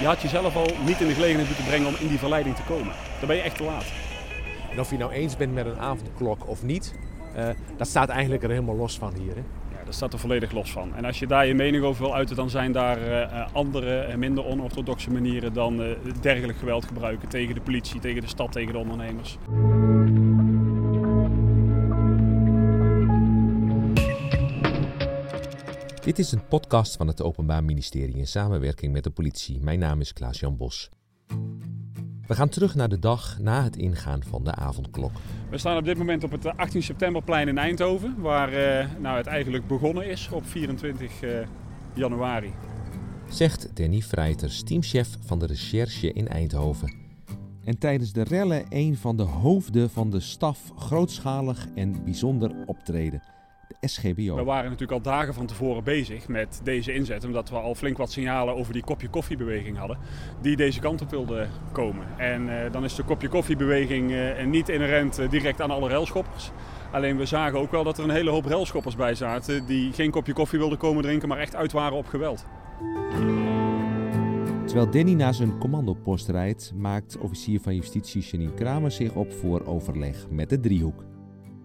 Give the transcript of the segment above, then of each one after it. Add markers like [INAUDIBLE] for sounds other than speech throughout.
Je had jezelf al niet in de gelegenheid moeten brengen om in die verleiding te komen. Dan ben je echt te laat. En of je nou eens bent met een avondklok of niet, uh, dat staat eigenlijk er helemaal los van hier. Hè? Ja, dat staat er volledig los van. En als je daar je mening over wil uiten, dan zijn daar uh, andere en minder onorthodoxe manieren dan uh, dergelijk geweld gebruiken tegen de politie, tegen de stad, tegen de ondernemers. Dit is een podcast van het Openbaar Ministerie in samenwerking met de politie. Mijn naam is Klaas-Jan Bos. We gaan terug naar de dag na het ingaan van de avondklok. We staan op dit moment op het 18 septemberplein in Eindhoven, waar uh, nou, het eigenlijk begonnen is op 24 uh, januari. Zegt Danny Vrijters, teamchef van de recherche in Eindhoven. En tijdens de rellen een van de hoofden van de staf grootschalig en bijzonder optreden de SGBO. We waren natuurlijk al dagen van tevoren bezig met deze inzet, omdat we al flink wat signalen over die kopje koffiebeweging hadden, die deze kant op wilde komen. En uh, dan is de kopje koffiebeweging uh, niet inherent uh, direct aan alle railschoppers. Alleen we zagen ook wel dat er een hele hoop railschoppers bij zaten die geen kopje koffie wilden komen drinken, maar echt uit waren op geweld. Terwijl Danny naar zijn commandopost rijdt, maakt officier van justitie Janine Kramer zich op voor overleg met de driehoek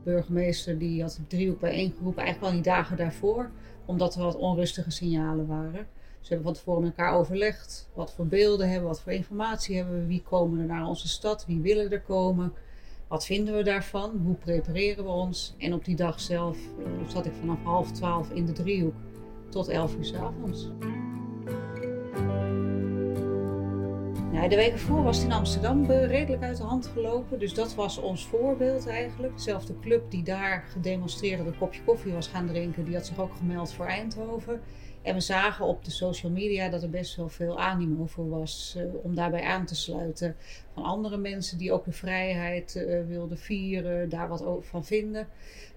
burgemeester die had de driehoek bijeengeroepen, eigenlijk al die dagen daarvoor, omdat er wat onrustige signalen waren. Ze hebben van tevoren met elkaar overlegd. Wat voor beelden hebben we, wat voor informatie hebben we, wie komen er naar onze stad, wie willen er komen, wat vinden we daarvan, hoe prepareren we ons. En op die dag zelf uh, zat ik vanaf half twaalf in de driehoek tot elf uur s avonds. Ja, de weken voor was het in Amsterdam redelijk uit de hand gelopen. Dus dat was ons voorbeeld eigenlijk. Dezelfde club die daar gedemonstreerd dat een kopje koffie was gaan drinken, die had zich ook gemeld voor Eindhoven. En we zagen op de social media dat er best wel veel animo voor was uh, om daarbij aan te sluiten. Van andere mensen die ook de vrijheid uh, wilden vieren, daar wat van vinden.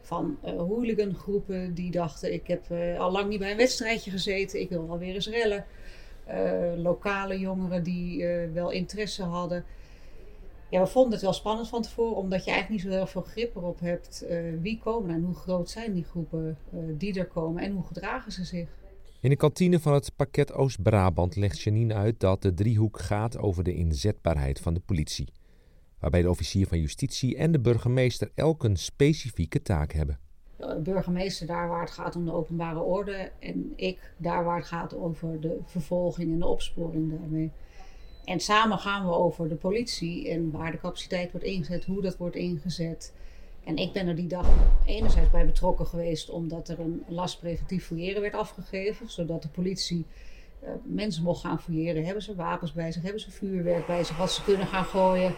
Van uh, hooligangroepen die dachten: ik heb al lang niet bij een wedstrijdje gezeten, ik wil wel weer eens rellen. Uh, lokale jongeren die uh, wel interesse hadden. Ja, we vonden het wel spannend van tevoren, omdat je eigenlijk niet zo heel veel grip erop hebt. Uh, wie komen en hoe groot zijn die groepen die er komen en hoe gedragen ze zich. In de kantine van het pakket Oost-Brabant legt Janine uit dat de driehoek gaat over de inzetbaarheid van de politie. Waarbij de officier van justitie en de burgemeester elk een specifieke taak hebben burgemeester daar waar het gaat om de openbare orde en ik daar waar het gaat over de vervolging en de opsporing daarmee. En samen gaan we over de politie en waar de capaciteit wordt ingezet, hoe dat wordt ingezet. En ik ben er die dag enerzijds bij betrokken geweest omdat er een last preventief fouilleren werd afgegeven, zodat de politie uh, mensen mocht gaan fouilleren. Hebben ze wapens bij zich, hebben ze vuurwerk bij zich, wat ze kunnen gaan gooien.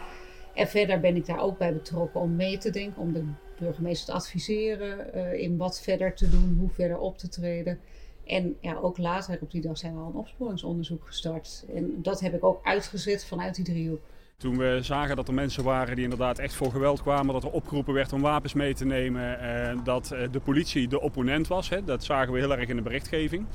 En verder ben ik daar ook bij betrokken om mee te denken, om de burgemeester te adviseren uh, in wat verder te doen, hoe verder op te treden. En ja, ook later op die dag zijn we al een opsporingsonderzoek gestart. En dat heb ik ook uitgezet vanuit die driehoek. Toen we zagen dat er mensen waren die inderdaad echt voor geweld kwamen, dat er opgeroepen werd om wapens mee te nemen, eh, dat eh, de politie de opponent was, dat zagen we heel erg in de berichtgeving.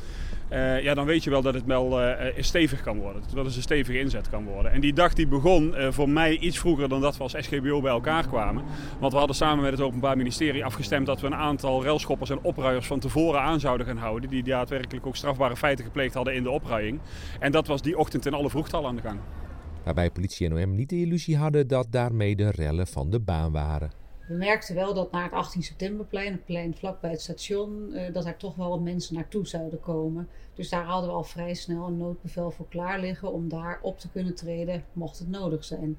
Uh, ja, dan weet je wel dat het wel stevig kan worden. Dat het een stevige inzet kan worden. En die dag die begon voor mij iets vroeger dan dat we als SGBO bij elkaar kwamen. Want we hadden samen met het Openbaar Ministerie afgestemd dat we een aantal railschoppers en opruiers van tevoren aan zouden gaan houden. Die daadwerkelijk ook strafbare feiten gepleegd hadden in de opruiing. En dat was die ochtend in alle vroegte al aan de gang waarbij politie en OM niet de illusie hadden dat daarmee de rellen van de baan waren. We merkten wel dat naar het 18 septemberplein, het plein vlakbij het station, eh, dat er toch wel mensen naartoe zouden komen. Dus daar hadden we al vrij snel een noodbevel voor klaar liggen om daar op te kunnen treden, mocht het nodig zijn.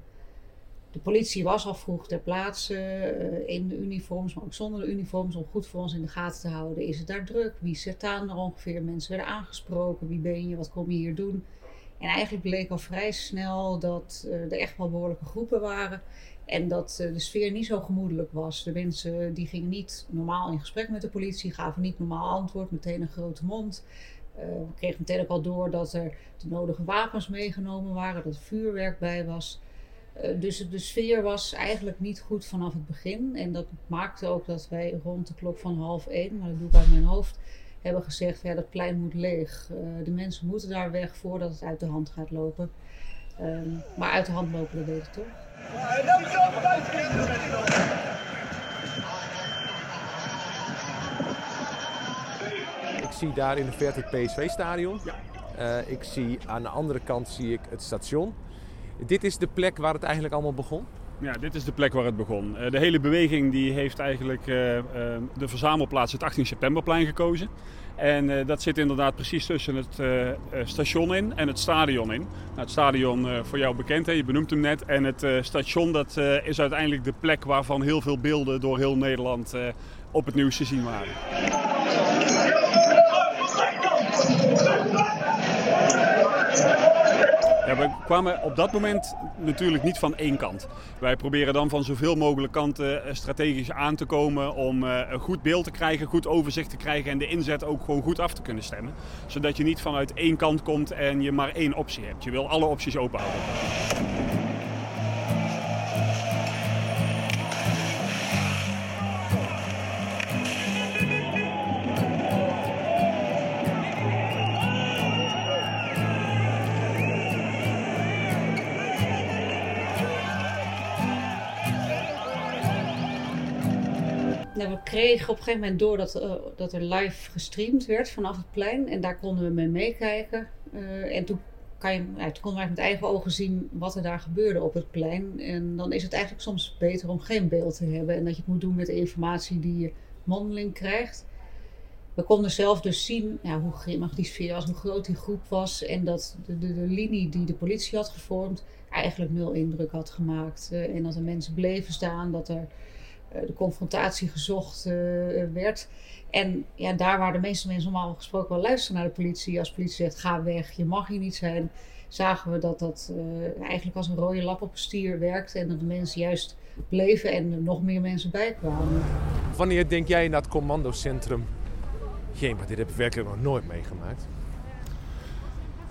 De politie was al vroeg ter plaatse uh, in de uniforms, maar ook zonder de uniforms, om goed voor ons in de gaten te houden. Is het daar druk? Wie zit er ongeveer? Mensen werden aangesproken. Wie ben je? Wat kom je hier doen? En eigenlijk bleek al vrij snel dat uh, er echt wel behoorlijke groepen waren. En dat uh, de sfeer niet zo gemoedelijk was. De mensen die gingen niet normaal in gesprek met de politie, gaven niet normaal antwoord, meteen een grote mond. We kregen meteen ook al door dat er de nodige wapens meegenomen waren, dat er vuurwerk bij was. dus de sfeer was eigenlijk niet goed vanaf het begin. En dat maakte ook dat wij rond de klok van half één, maar dat doe ik uit mijn hoofd, hebben gezegd, ja, dat plein moet leeg. Uh, de mensen moeten daar weg voordat het uit de hand gaat lopen. Um, maar uit de hand lopen, dat weet ik toch. Ik zie daar in de verte het PSV-stadion. Ja. ik zie aan de andere kant zie ik het station. Dit is de plek waar het eigenlijk allemaal begon? Ja, dit is de plek waar het begon. de hele beweging die heeft eigenlijk de verzamelplaats het 18 septemberplein gekozen. En dat zit inderdaad precies tussen het station in en het stadion in. Nou, het stadion voor jou bekend, hè? je benoemt hem net. En het station dat, is uiteindelijk de plek waarvan heel veel beelden door heel Nederland op het nieuws te zien waren. We kwamen op dat moment natuurlijk niet van één kant. Wij proberen dan van zoveel mogelijk kanten eh, strategisch aan te komen om eh, een goed beeld te krijgen, goed overzicht te krijgen en de inzet ook gewoon goed af te kunnen stemmen. Zodat je niet vanuit één kant komt en je maar één optie hebt. Je wil alle opties open houden. we kregen op een gegeven moment door dat, uh, dat er live gestreamd werd vanaf het plein. En daar konden we mee meekijken. Uh, en toen, kan je, konden wij met eigen ogen zien wat er daar gebeurde op het plein. En dan is het eigenlijk soms beter om geen beeld te hebben. En dat je het moet doen met de informatie die je mondeling krijgt. We konden zelf dus zien hoe grimmig die sfeer was, hoe groot die groep was. En dat de, de, de linie die de politie had gevormd eigenlijk nul indruk had gemaakt. Uh, en dat er mensen bleven staan, dat er eh, de confrontatie gezocht eh, werd. En ja, daar waar de meeste mensen normaal gesproken wel luisteren naar de politie. Als de politie zegt ga weg, je mag hier niet zijn. Zagen we dat dat uh, eigenlijk als een rode lap op een stier werkte. En dat de mensen juist bleven en er nog meer mensen bijkwamen. Wanneer denk jij naar het commandocentrum? Geen, maar dit heb ik werkelijk nog nooit meegemaakt.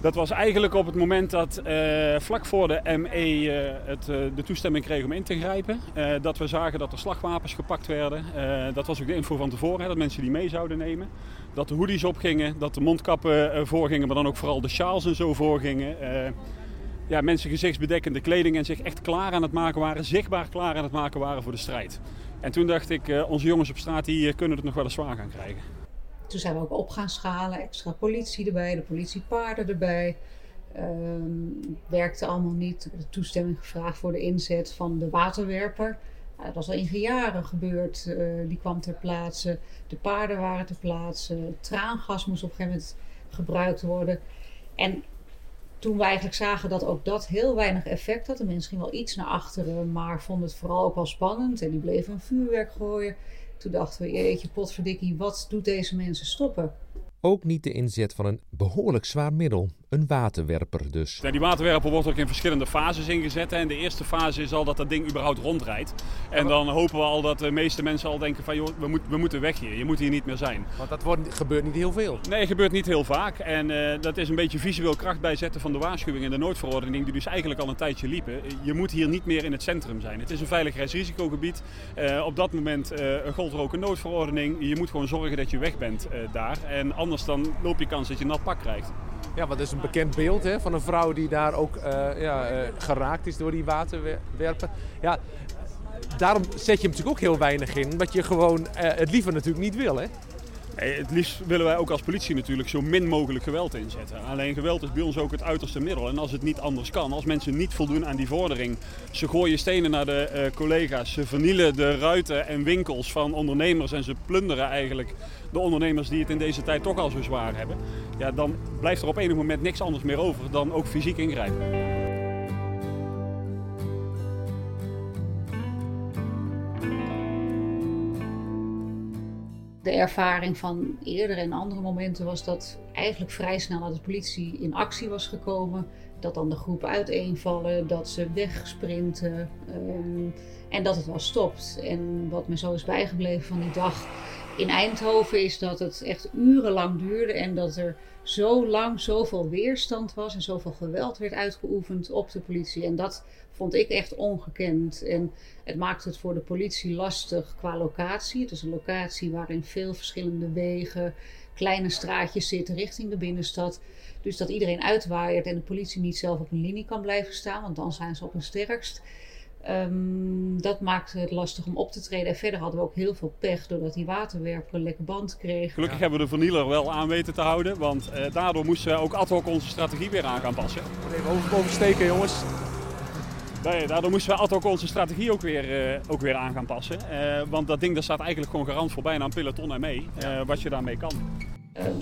Dat was eigenlijk op het moment dat uh, vlak voor de ME uh, het, uh, de toestemming kreeg om in te grijpen. dat we zagen dat er slagwapens gepakt werden. dat was ook de info van tevoren, dat mensen die mee zouden nemen. Dat de hoodies opgingen, dat de mondkappen voorgingen, maar dan ook vooral de sjaals en zo voorgingen. ja, mensen gezichtsbedekkende kleding en zich echt klaar aan het maken waren, zichtbaar klaar aan het maken waren voor de strijd. En toen dacht ik, onze jongens op straat die kunnen het nog wel eens zwaar gaan krijgen. Toen zijn we ook op gaan schalen, extra politie erbij, de politiepaarden erbij. Um, werkte allemaal niet. De toestemming gevraagd voor de inzet van de waterwerper. Dat was al in jaren gebeurd. Uh, die kwam ter plaatse. De paarden waren ter plaatse. Traangas moest op een gegeven moment gebruikt worden. En toen we eigenlijk zagen dat ook dat heel weinig effect had. De mensen gingen wel iets naar achteren, maar vonden het vooral ook wel spannend. En die bleven een vuurwerk gooien. Toen dachten we, jeetje potverdikkie, wat doet deze mensen stoppen? Ook niet de inzet van een behoorlijk zwaar middel, een waterwerper dus. Ja, die waterwerper wordt ook in verschillende fases ingezet. Hè. En de eerste fase is al dat dat ding überhaupt rondrijdt. En dan hopen we al dat de meeste mensen al denken van... joh, we, moet, we moeten weg hier, je moet hier niet meer zijn. Want dat wordt, gebeurt niet heel veel. Nee, het gebeurt niet heel vaak. En uh, dat is een beetje visueel kracht bijzetten van de waarschuwing en de noodverordening... die dus eigenlijk al een tijdje liepen. Je moet hier niet meer in het centrum zijn. Het is een veiligheidsrisicogebied. Uh, op dat moment uh, gold er ook een noodverordening. Je moet gewoon zorgen dat je weg bent daar. En anders dan loop je kans dat je nat pak krijgt. Ja, dat is een bekend beeld hè, van een vrouw die daar ook uh, ja, uh, geraakt is door die waterwerpen. Ja, daarom zet je hem natuurlijk ook heel weinig in, omdat je gewoon uh, het liever natuurlijk niet wil. Hè? Het liefst willen wij ook als politie natuurlijk zo min mogelijk geweld inzetten. Alleen geweld is bij ons ook het uiterste middel. En als het niet anders kan, als mensen niet voldoen aan die vordering, ze gooien stenen naar de uh, collega's, ze vernielen de ruiten en winkels van ondernemers en ze plunderen eigenlijk de ondernemers die het in deze tijd toch al zo zwaar hebben. Ja, dan blijft er op enig moment niks anders meer over dan ook fysiek ingrijpen. De ervaring van eerder en andere momenten was dat eigenlijk vrij snel dat de politie in actie was gekomen. Dat dan de groepen uiteenvallen, dat ze wegsprinten um, en dat het wel stopt. En wat me zo is bijgebleven van die dag in Eindhoven is dat het echt urenlang duurde en dat er zo lang zoveel weerstand was en zoveel geweld werd uitgeoefend op de politie. En dat vond ik echt ongekend. En het maakt het voor de politie lastig qua locatie. Het is een locatie waarin veel verschillende wegen, kleine straatjes zitten richting de binnenstad. Dus dat iedereen uitwaait en de politie niet zelf op een linie kan blijven staan, want dan zijn ze op hun sterkst. Um, dat maakte het lastig om op te treden. En verder hadden we ook heel veel pech doordat die waterwerper een lekke band kreeg. Gelukkig hebben we de vernieler wel aan weten te houden. Want uh, daardoor moesten we ook ad hoc onze strategie weer aan gaan passen. Even over, oversteken jongens. Nee, daardoor moesten we ad hoc onze strategie ook weer, uh, ook weer aan gaan passen. Uh, want dat ding dat staat eigenlijk gewoon garant voor bijna een peloton en mee. wat je daarmee kan.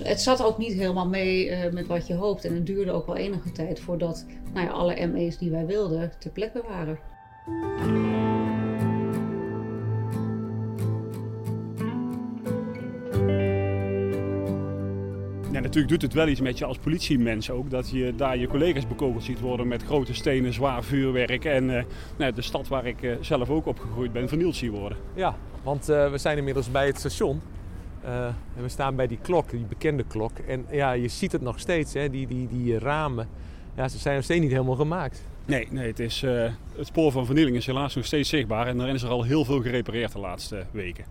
het zat ook niet helemaal mee met wat je hoopt. En het duurde ook wel enige tijd voordat nou ja, alle ME's die wij wilden ter plekke waren. Ja, natuurlijk doet het wel iets met je als politiemens ook. Dat je daar je collega's bekogeld ziet worden met grote stenen, zwaar vuurwerk. En uh, nou, de stad waar ik uh, zelf ook opgegroeid ben, vernield zien worden. Ja, want uh, we zijn inmiddels bij het station. en we staan bij die klok, die bekende klok. En ja, je ziet het nog steeds, hè, die, die, die ramen. Ja, ze zijn nog steeds niet helemaal gemaakt. Nee, nee het, is, uh, het spoor van vernieling is helaas nog steeds zichtbaar en er is er al heel veel gerepareerd de laatste weken.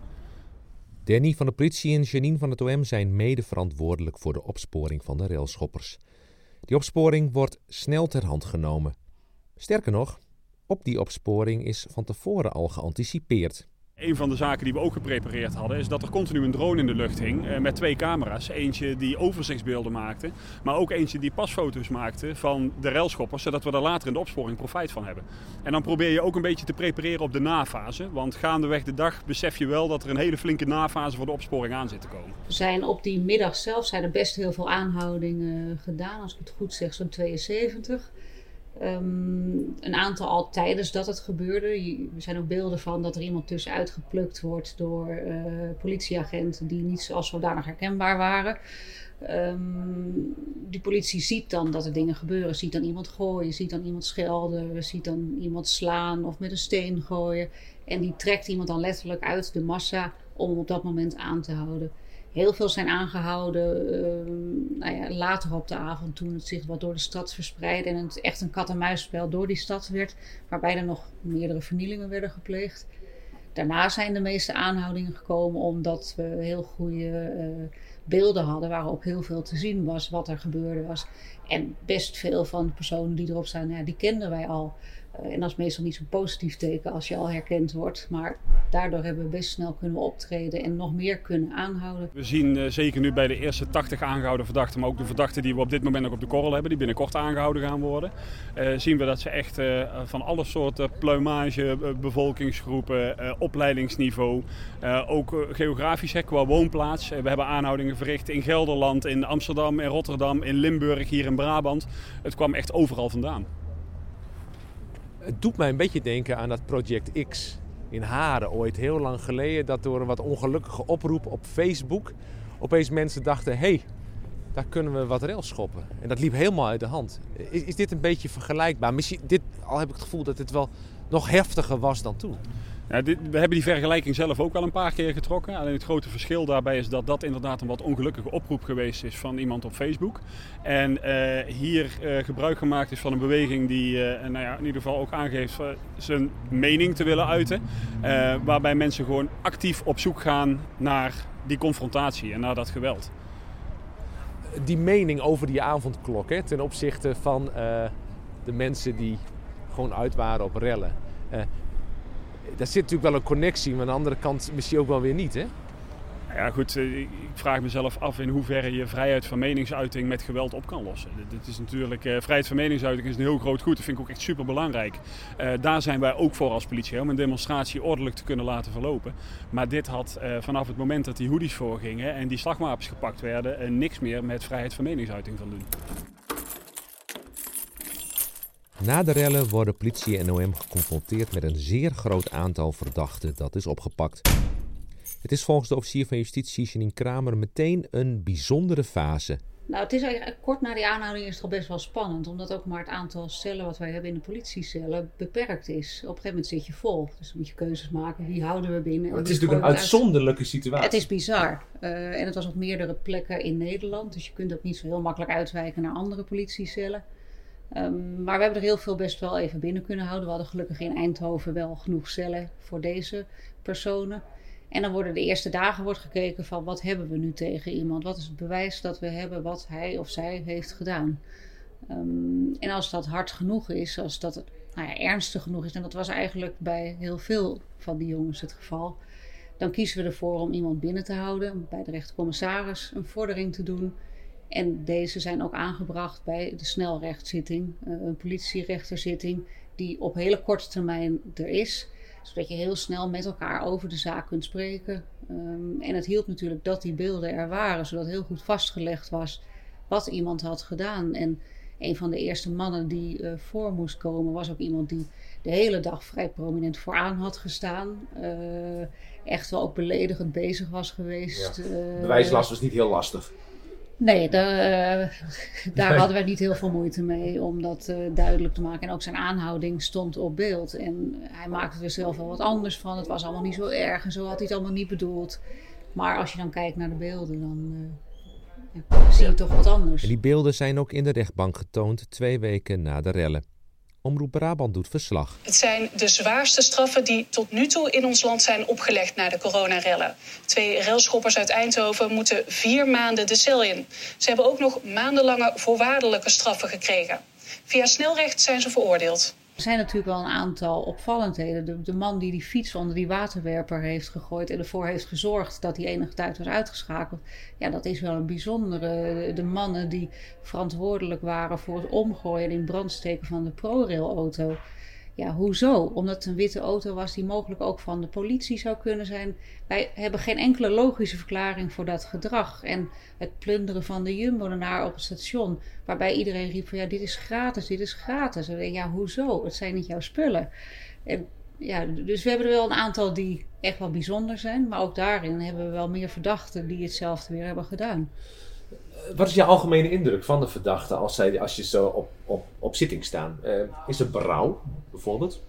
Danny van de politie en Janine van het OM zijn mede verantwoordelijk voor de opsporing van de railschoppers. Die opsporing wordt snel ter hand genomen. Sterker nog, op die opsporing is van tevoren al geanticipeerd. Een van de zaken die we ook geprepareerd hadden is dat er continu een drone in de lucht hing eh, met twee camera's. Eentje die overzichtsbeelden maakte, maar ook eentje die pasfoto's maakte van de railschoppers, zodat we daar later in de opsporing profijt van hebben. En dan probeer je ook een beetje te prepareren op de nafase, want gaandeweg de dag besef je wel dat er een hele flinke nafase voor de opsporing aan zit te komen. Er zijn op die middag zelf zijn er best heel veel aanhoudingen gedaan, als ik het goed zeg, zo'n 72. Um, een aantal al tijdens dat het gebeurde. Er zijn ook beelden van dat er iemand tussenuit geplukt wordt door uh, politieagenten die niet als zodanig herkenbaar waren. Um, die politie ziet dan dat er dingen gebeuren. Ziet dan iemand gooien, ziet dan iemand schelden, ziet dan iemand slaan of met een steen gooien. En die trekt iemand dan letterlijk uit de massa om op dat moment aan te houden. Heel veel zijn aangehouden uh, nou ja, later op de avond toen het zich wat door de stad verspreidde en het echt een kat-en-muisspel door die stad werd, waarbij er nog meerdere vernielingen werden gepleegd. Daarna zijn de meeste aanhoudingen gekomen omdat we heel goede uh, beelden hadden waarop heel veel te zien was wat er gebeurde was. En best veel van de personen die erop staan, ja, die kenden wij al. Uh, en dat is meestal niet zo'n positief teken als je al herkend wordt. Maar daardoor hebben we best snel kunnen optreden en nog meer kunnen aanhouden. We zien uh, zeker nu bij de eerste 80 aangehouden verdachten, maar ook de verdachten die we op dit moment nog op de korrel hebben, die binnenkort aangehouden gaan worden, uh, zien we dat ze echt van alle soorten pluimage, bevolkingsgroepen, opleidingsniveau, ook geografisch qua woonplaats. we hebben aanhoudingen verricht in Gelderland, in Amsterdam, in Rotterdam, in Limburg, hier in Brabant. Het kwam echt overal vandaan. Het doet mij een beetje denken aan dat Project X in Haren ooit heel lang geleden. Dat door een wat ongelukkige oproep op Facebook opeens mensen dachten: hey, daar kunnen we wat rails schoppen. En dat liep helemaal uit de hand. Is, is dit een beetje vergelijkbaar? Misschien, dit, al heb ik het gevoel dat het wel nog heftiger was dan toen. Ja, dit, we hebben die vergelijking zelf ook al een paar keer getrokken. Alleen het grote verschil daarbij is dat dat inderdaad een wat ongelukkige oproep geweest is van iemand op Facebook. En uh, hier uh, gebruik gemaakt is van een beweging die uh, nou ja, in ieder geval ook aangeeft zijn mening te willen uiten. waarbij mensen gewoon actief op zoek gaan naar die confrontatie en naar dat geweld. Die mening over die avondklok hè, ten opzichte van de mensen die gewoon uit waren op rellen daar zit natuurlijk wel een connectie, maar aan de andere kant misschien ook wel weer niet, hè? Ja, goed, eh, ik vraag mezelf af in hoeverre je vrijheid van meningsuiting met geweld op kan lossen. Dit is natuurlijk, uh, vrijheid van meningsuiting is een heel groot goed. Dat vind ik ook echt super belangrijk. Uh, daar zijn wij ook voor als politie, om een demonstratie ordelijk te kunnen laten verlopen. Maar dit had vanaf het moment dat die hoodies voorgingen en die slagwapens gepakt werden, niks meer met vrijheid van meningsuiting van doen. Na de rellen worden politie en OM geconfronteerd met een zeer groot aantal verdachten dat is opgepakt. Het is volgens de officier van justitie Janine Kramer meteen een bijzondere fase. Nou, het is eigenlijk kort na die aanhouding is het al best wel spannend, omdat ook maar het aantal cellen wat wij hebben in de politiecellen beperkt is. Op een gegeven moment zit je vol, dus dan moet je keuzes maken. Wie houden we binnen? Maar het is natuurlijk een uitzonderlijke situatie. Het is bizar. Uh, en het was op meerdere plekken in Nederland, dus je kunt ook niet zo heel makkelijk uitwijken naar andere politiecellen. Um, maar we hebben er heel veel best wel even binnen kunnen houden. We hadden gelukkig in Eindhoven wel genoeg cellen voor deze personen. En dan worden de eerste dagen wordt gekeken van wat hebben we nu tegen iemand? Wat is het bewijs dat we hebben wat hij of zij heeft gedaan? Um, en als dat hard genoeg is, als dat nou ja, ernstig genoeg is, en dat was eigenlijk bij heel veel van die jongens het geval, dan kiezen we ervoor om iemand binnen te houden, bij de rechtercommissaris een vordering te doen. En deze zijn ook aangebracht bij de snelrechtszitting, eh, een politierechterzitting, die op hele korte termijn er is zodat je heel snel met elkaar over de zaak kunt spreken. Ehm, en het hielp natuurlijk dat die beelden er waren, zodat heel goed vastgelegd was wat iemand had gedaan. En een van de eerste mannen die uh, voor moest komen, was ook iemand die de hele dag vrij prominent vooraan had gestaan. Uh, echt wel ook beledigend bezig was geweest. Ja. Bewijslast was niet heel lastig. Nee, [LAUGHS] daar, daar hadden wij niet heel veel moeite mee om dat uh, duidelijk te maken. En ook zijn aanhouding stond op beeld. En hij maakte er zelf wel wat anders van. Het was allemaal niet zo erg en zo had hij het allemaal niet bedoeld. Maar als je dan kijkt naar de beelden, dan uh, ja, zie je toch wat anders. En die beelden zijn ook in de rechtbank getoond twee weken na de rellen. Omroep Brabant doet verslag. Het zijn de zwaarste straffen die tot nu toe in ons land zijn opgelegd na de coronarellen. Twee relschoppers uit Eindhoven moeten vier maanden de cel in. Ze hebben ook nog maandenlange voorwaardelijke straffen gekregen. Via snelrecht zijn ze veroordeeld. Er zijn natuurlijk wel een aantal opvallendheden. De, man die die fiets onder die waterwerper heeft gegooid en ervoor heeft gezorgd dat hij enige tijd was uitgeschakeld. Ja, dat is wel een bijzondere. De mannen die verantwoordelijk waren voor het omgooien en in brand steken van de ProRail-auto. Ja, hoezo? Omdat het een witte auto was die mogelijk ook van de politie zou kunnen zijn. Wij hebben geen enkele logische verklaring voor dat gedrag. En het plunderen van de Jumbo op het station. Waarbij iedereen riep van ja, dit is gratis, dit is gratis. En ja, hoezo? Het zijn niet jouw spullen. En ja, dus we hebben er wel een aantal die echt wel bijzonder zijn. Maar ook daarin hebben we wel meer verdachten die hetzelfde weer hebben gedaan. Wat is je algemene indruk van de verdachten als, zij, als je zo op, op, op zitting staan? Uh, is er berouw bijvoorbeeld?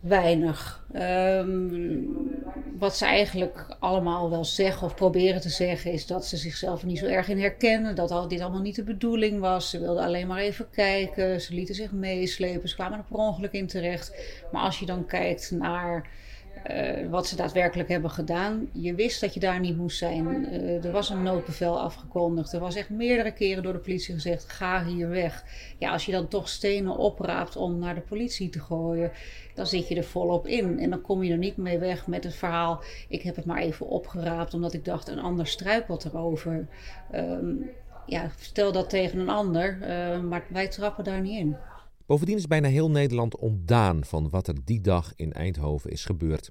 Weinig. Um, wat ze eigenlijk allemaal wel zeggen of proberen te zeggen is dat ze zichzelf niet zo erg in herkennen. Dat dit allemaal niet de bedoeling was. Ze wilden alleen maar even kijken. Ze lieten zich meeslepen. Ze kwamen er per ongeluk in terecht. Maar als je dan kijkt naar uh, wat ze daadwerkelijk hebben gedaan. Je wist dat je daar niet moest zijn. Uh, er was een noodbevel afgekondigd. Er was echt meerdere keren door de politie gezegd: ga hier weg. Ja, als je dan toch stenen opraapt om naar de politie te gooien, dan zit je er volop in. En dan kom je er niet mee weg met het verhaal: ik heb het maar even opgeraapt omdat ik dacht een ander struikelt erover. Um, ja, stel dat tegen een ander, uh, maar wij trappen daar niet in. Bovendien is bijna heel Nederland ontdaan van wat er die dag in Eindhoven is gebeurd.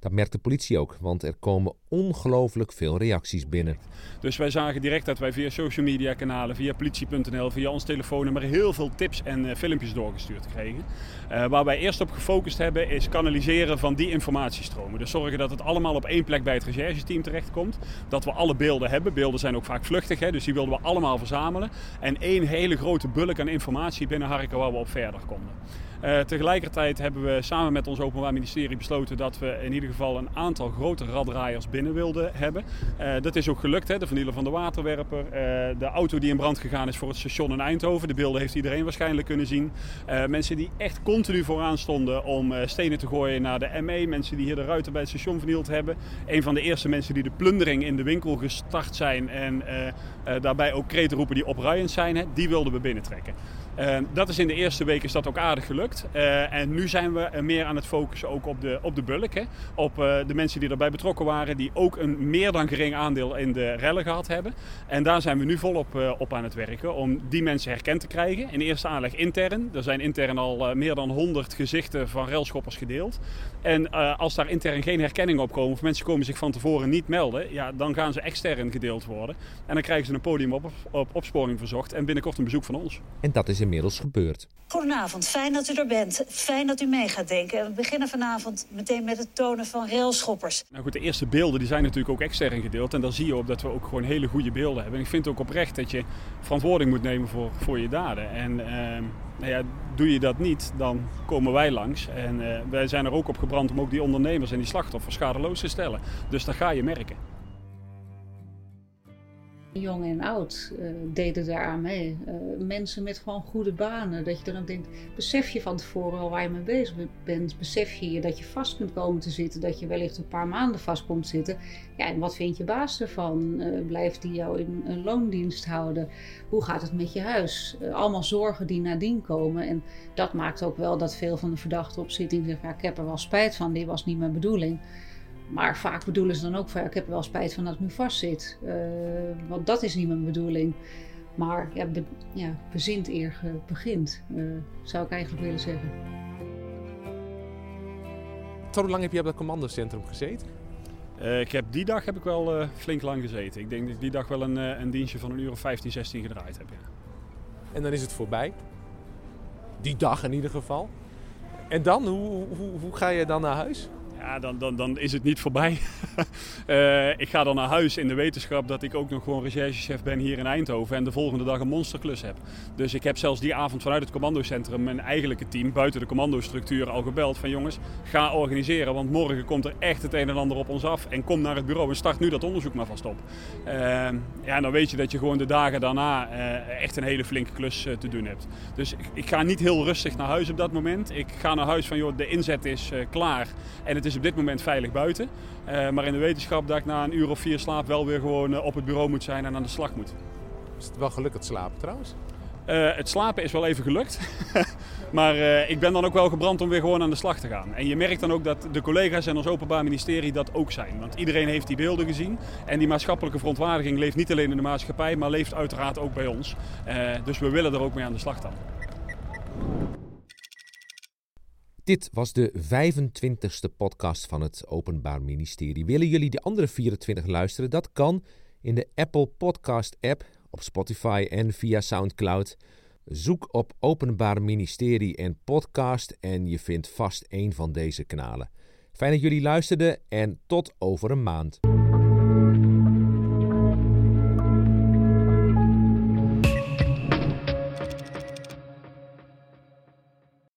Dat merkt de politie ook, want er komen ongelooflijk veel reacties binnen. Dus wij zagen direct dat wij via social media kanalen, via politie.nl, via ons telefoonnummer heel veel tips en uh, filmpjes doorgestuurd kregen. Uh, waar wij eerst op gefocust hebben is kanaliseren van die informatiestromen. Dus zorgen dat het allemaal op één plek bij het rechercheteam terechtkomt. Dat we alle beelden hebben. Beelden zijn ook vaak vluchtig, hè, dus die wilden we allemaal verzamelen. En één hele grote bulk aan informatie binnenharken waar we op verder konden. Uh, tegelijkertijd hebben we samen met ons Openbaar Ministerie besloten dat we in ieder geval een aantal grote raddraaiers binnen wilden hebben. Uh, dat is ook gelukt, hè? de vernieler van de waterwerper, uh, de auto die in brand gegaan is voor het station in Eindhoven. De beelden heeft iedereen waarschijnlijk kunnen zien. mensen die echt continu vooraan stonden om stenen te gooien naar de ME. Mensen die hier de ruiten bij het station vernield hebben. Een van de eerste mensen die de plundering in de winkel gestart zijn en daarbij ook kreten roepen die opruiend zijn, hè? die wilden we binnentrekken. Uh, dat is in de eerste week is dat ook aardig gelukt. Uh, en nu zijn we meer aan het focussen ook op de, op de bulk. Hè? Op uh, de mensen die erbij betrokken waren. Die ook een meer dan gering aandeel in de rellen gehad hebben. En daar zijn we nu volop op aan het werken. Om die mensen herkend te krijgen. In eerste aanleg intern. Er zijn intern al meer dan 100 gezichten van relschoppers gedeeld. En als daar intern geen herkenning op komen. Of mensen komen zich van tevoren niet melden. Ja, dan gaan ze extern gedeeld worden. En dan krijgen ze een podium op, op opsporing verzocht. En binnenkort een bezoek van ons. En dat is inmiddels gebeurd. Goedenavond, fijn dat u er bent. Fijn dat u mee gaat denken. We beginnen vanavond meteen met het tonen van railschoppers. Nou goed, de eerste beelden die zijn natuurlijk ook extern gedeeld. En daar zie je op dat we ook gewoon hele goede beelden hebben. En ik vind ook oprecht dat je verantwoording moet nemen voor, voor je daden. En eh, nou ja, doe je dat niet, dan komen wij langs. En uh, wij zijn er ook op gebrand om ook die ondernemers en die slachtoffers schadeloos te stellen. Dus dat ga je merken. Jong en oud uh, deden daaraan mee. Uh, mensen met gewoon goede banen. Dat je dan denkt, besef je van tevoren al waar je mee bezig bent. Besef je dat je vast kunt komen te zitten. Dat je wellicht een paar maanden vast komt zitten. Ja, en wat vindt je baas ervan? Uh, blijft die jou in een loondienst houden? Hoe gaat het met je huis? allemaal zorgen die nadien komen. En dat maakt ook wel dat veel van de verdachten op zitting zeggen... Ja, ik heb er wel spijt van, dit was niet mijn bedoeling. Maar vaak bedoelen ze dan ook van, ik heb er wel spijt van dat ik nu vastzit. Uh, want dat is niet mijn bedoeling. Maar ja, be, ja bezint eer begint, uh, zou ik eigenlijk willen zeggen. Tot hoe lang heb je op dat commandocentrum gezeten? Uh, ik heb, die dag heb ik wel flink lang gezeten. Ik denk dat ik die dag wel een, een dienstje van een uur of 15, 16 gedraaid heb. Ja. En dan is het voorbij? Die dag in ieder geval. En dan, hoe, hoe, hoe ga je dan naar huis? Ja, dan, dan, dan is het niet voorbij. uh, [LAUGHS] ik ga dan naar huis in de wetenschap dat ik ook nog gewoon recherchechef ben hier in Eindhoven en de volgende dag een monsterklus heb. Dus ik heb zelfs die avond vanuit het commandocentrum mijn eigenlijke team buiten de commandostructuur al gebeld van jongens, ga organiseren, want morgen komt er echt het een en ander op ons af en kom naar het bureau en start nu dat onderzoek maar vast op. Uh, ja, dan weet je dat je gewoon de dagen daarna uh, echt een hele flinke klus te doen hebt. Dus ik, ik, ga niet heel rustig naar huis op dat moment. Ik ga naar huis van joh, de inzet is klaar en het is is op dit moment veilig buiten. Uh, maar in de wetenschap dat ik na een uur of vier slaap wel weer gewoon uh, op het bureau moet zijn en aan de slag moet. Is het wel gelukt het slapen trouwens? Uh, het slapen is wel even gelukt. [LAUGHS] maar ik ben dan ook wel gebrand om weer gewoon aan de slag te gaan. En je merkt dan ook dat de collega's en ons Openbaar Ministerie dat ook zijn. Want iedereen heeft die beelden gezien. En die maatschappelijke verontwaardiging leeft niet alleen in de maatschappij, maar leeft uiteraard ook bij ons. dus we willen er ook mee aan de slag dan. Dit was de 25ste podcast van het Openbaar Ministerie. Willen jullie de andere 24 luisteren? Dat kan in de Apple Podcast app, op Spotify en via SoundCloud. Zoek op Openbaar Ministerie en podcast en je vindt vast een van deze kanalen. Fijn dat jullie luisterden en tot over een maand.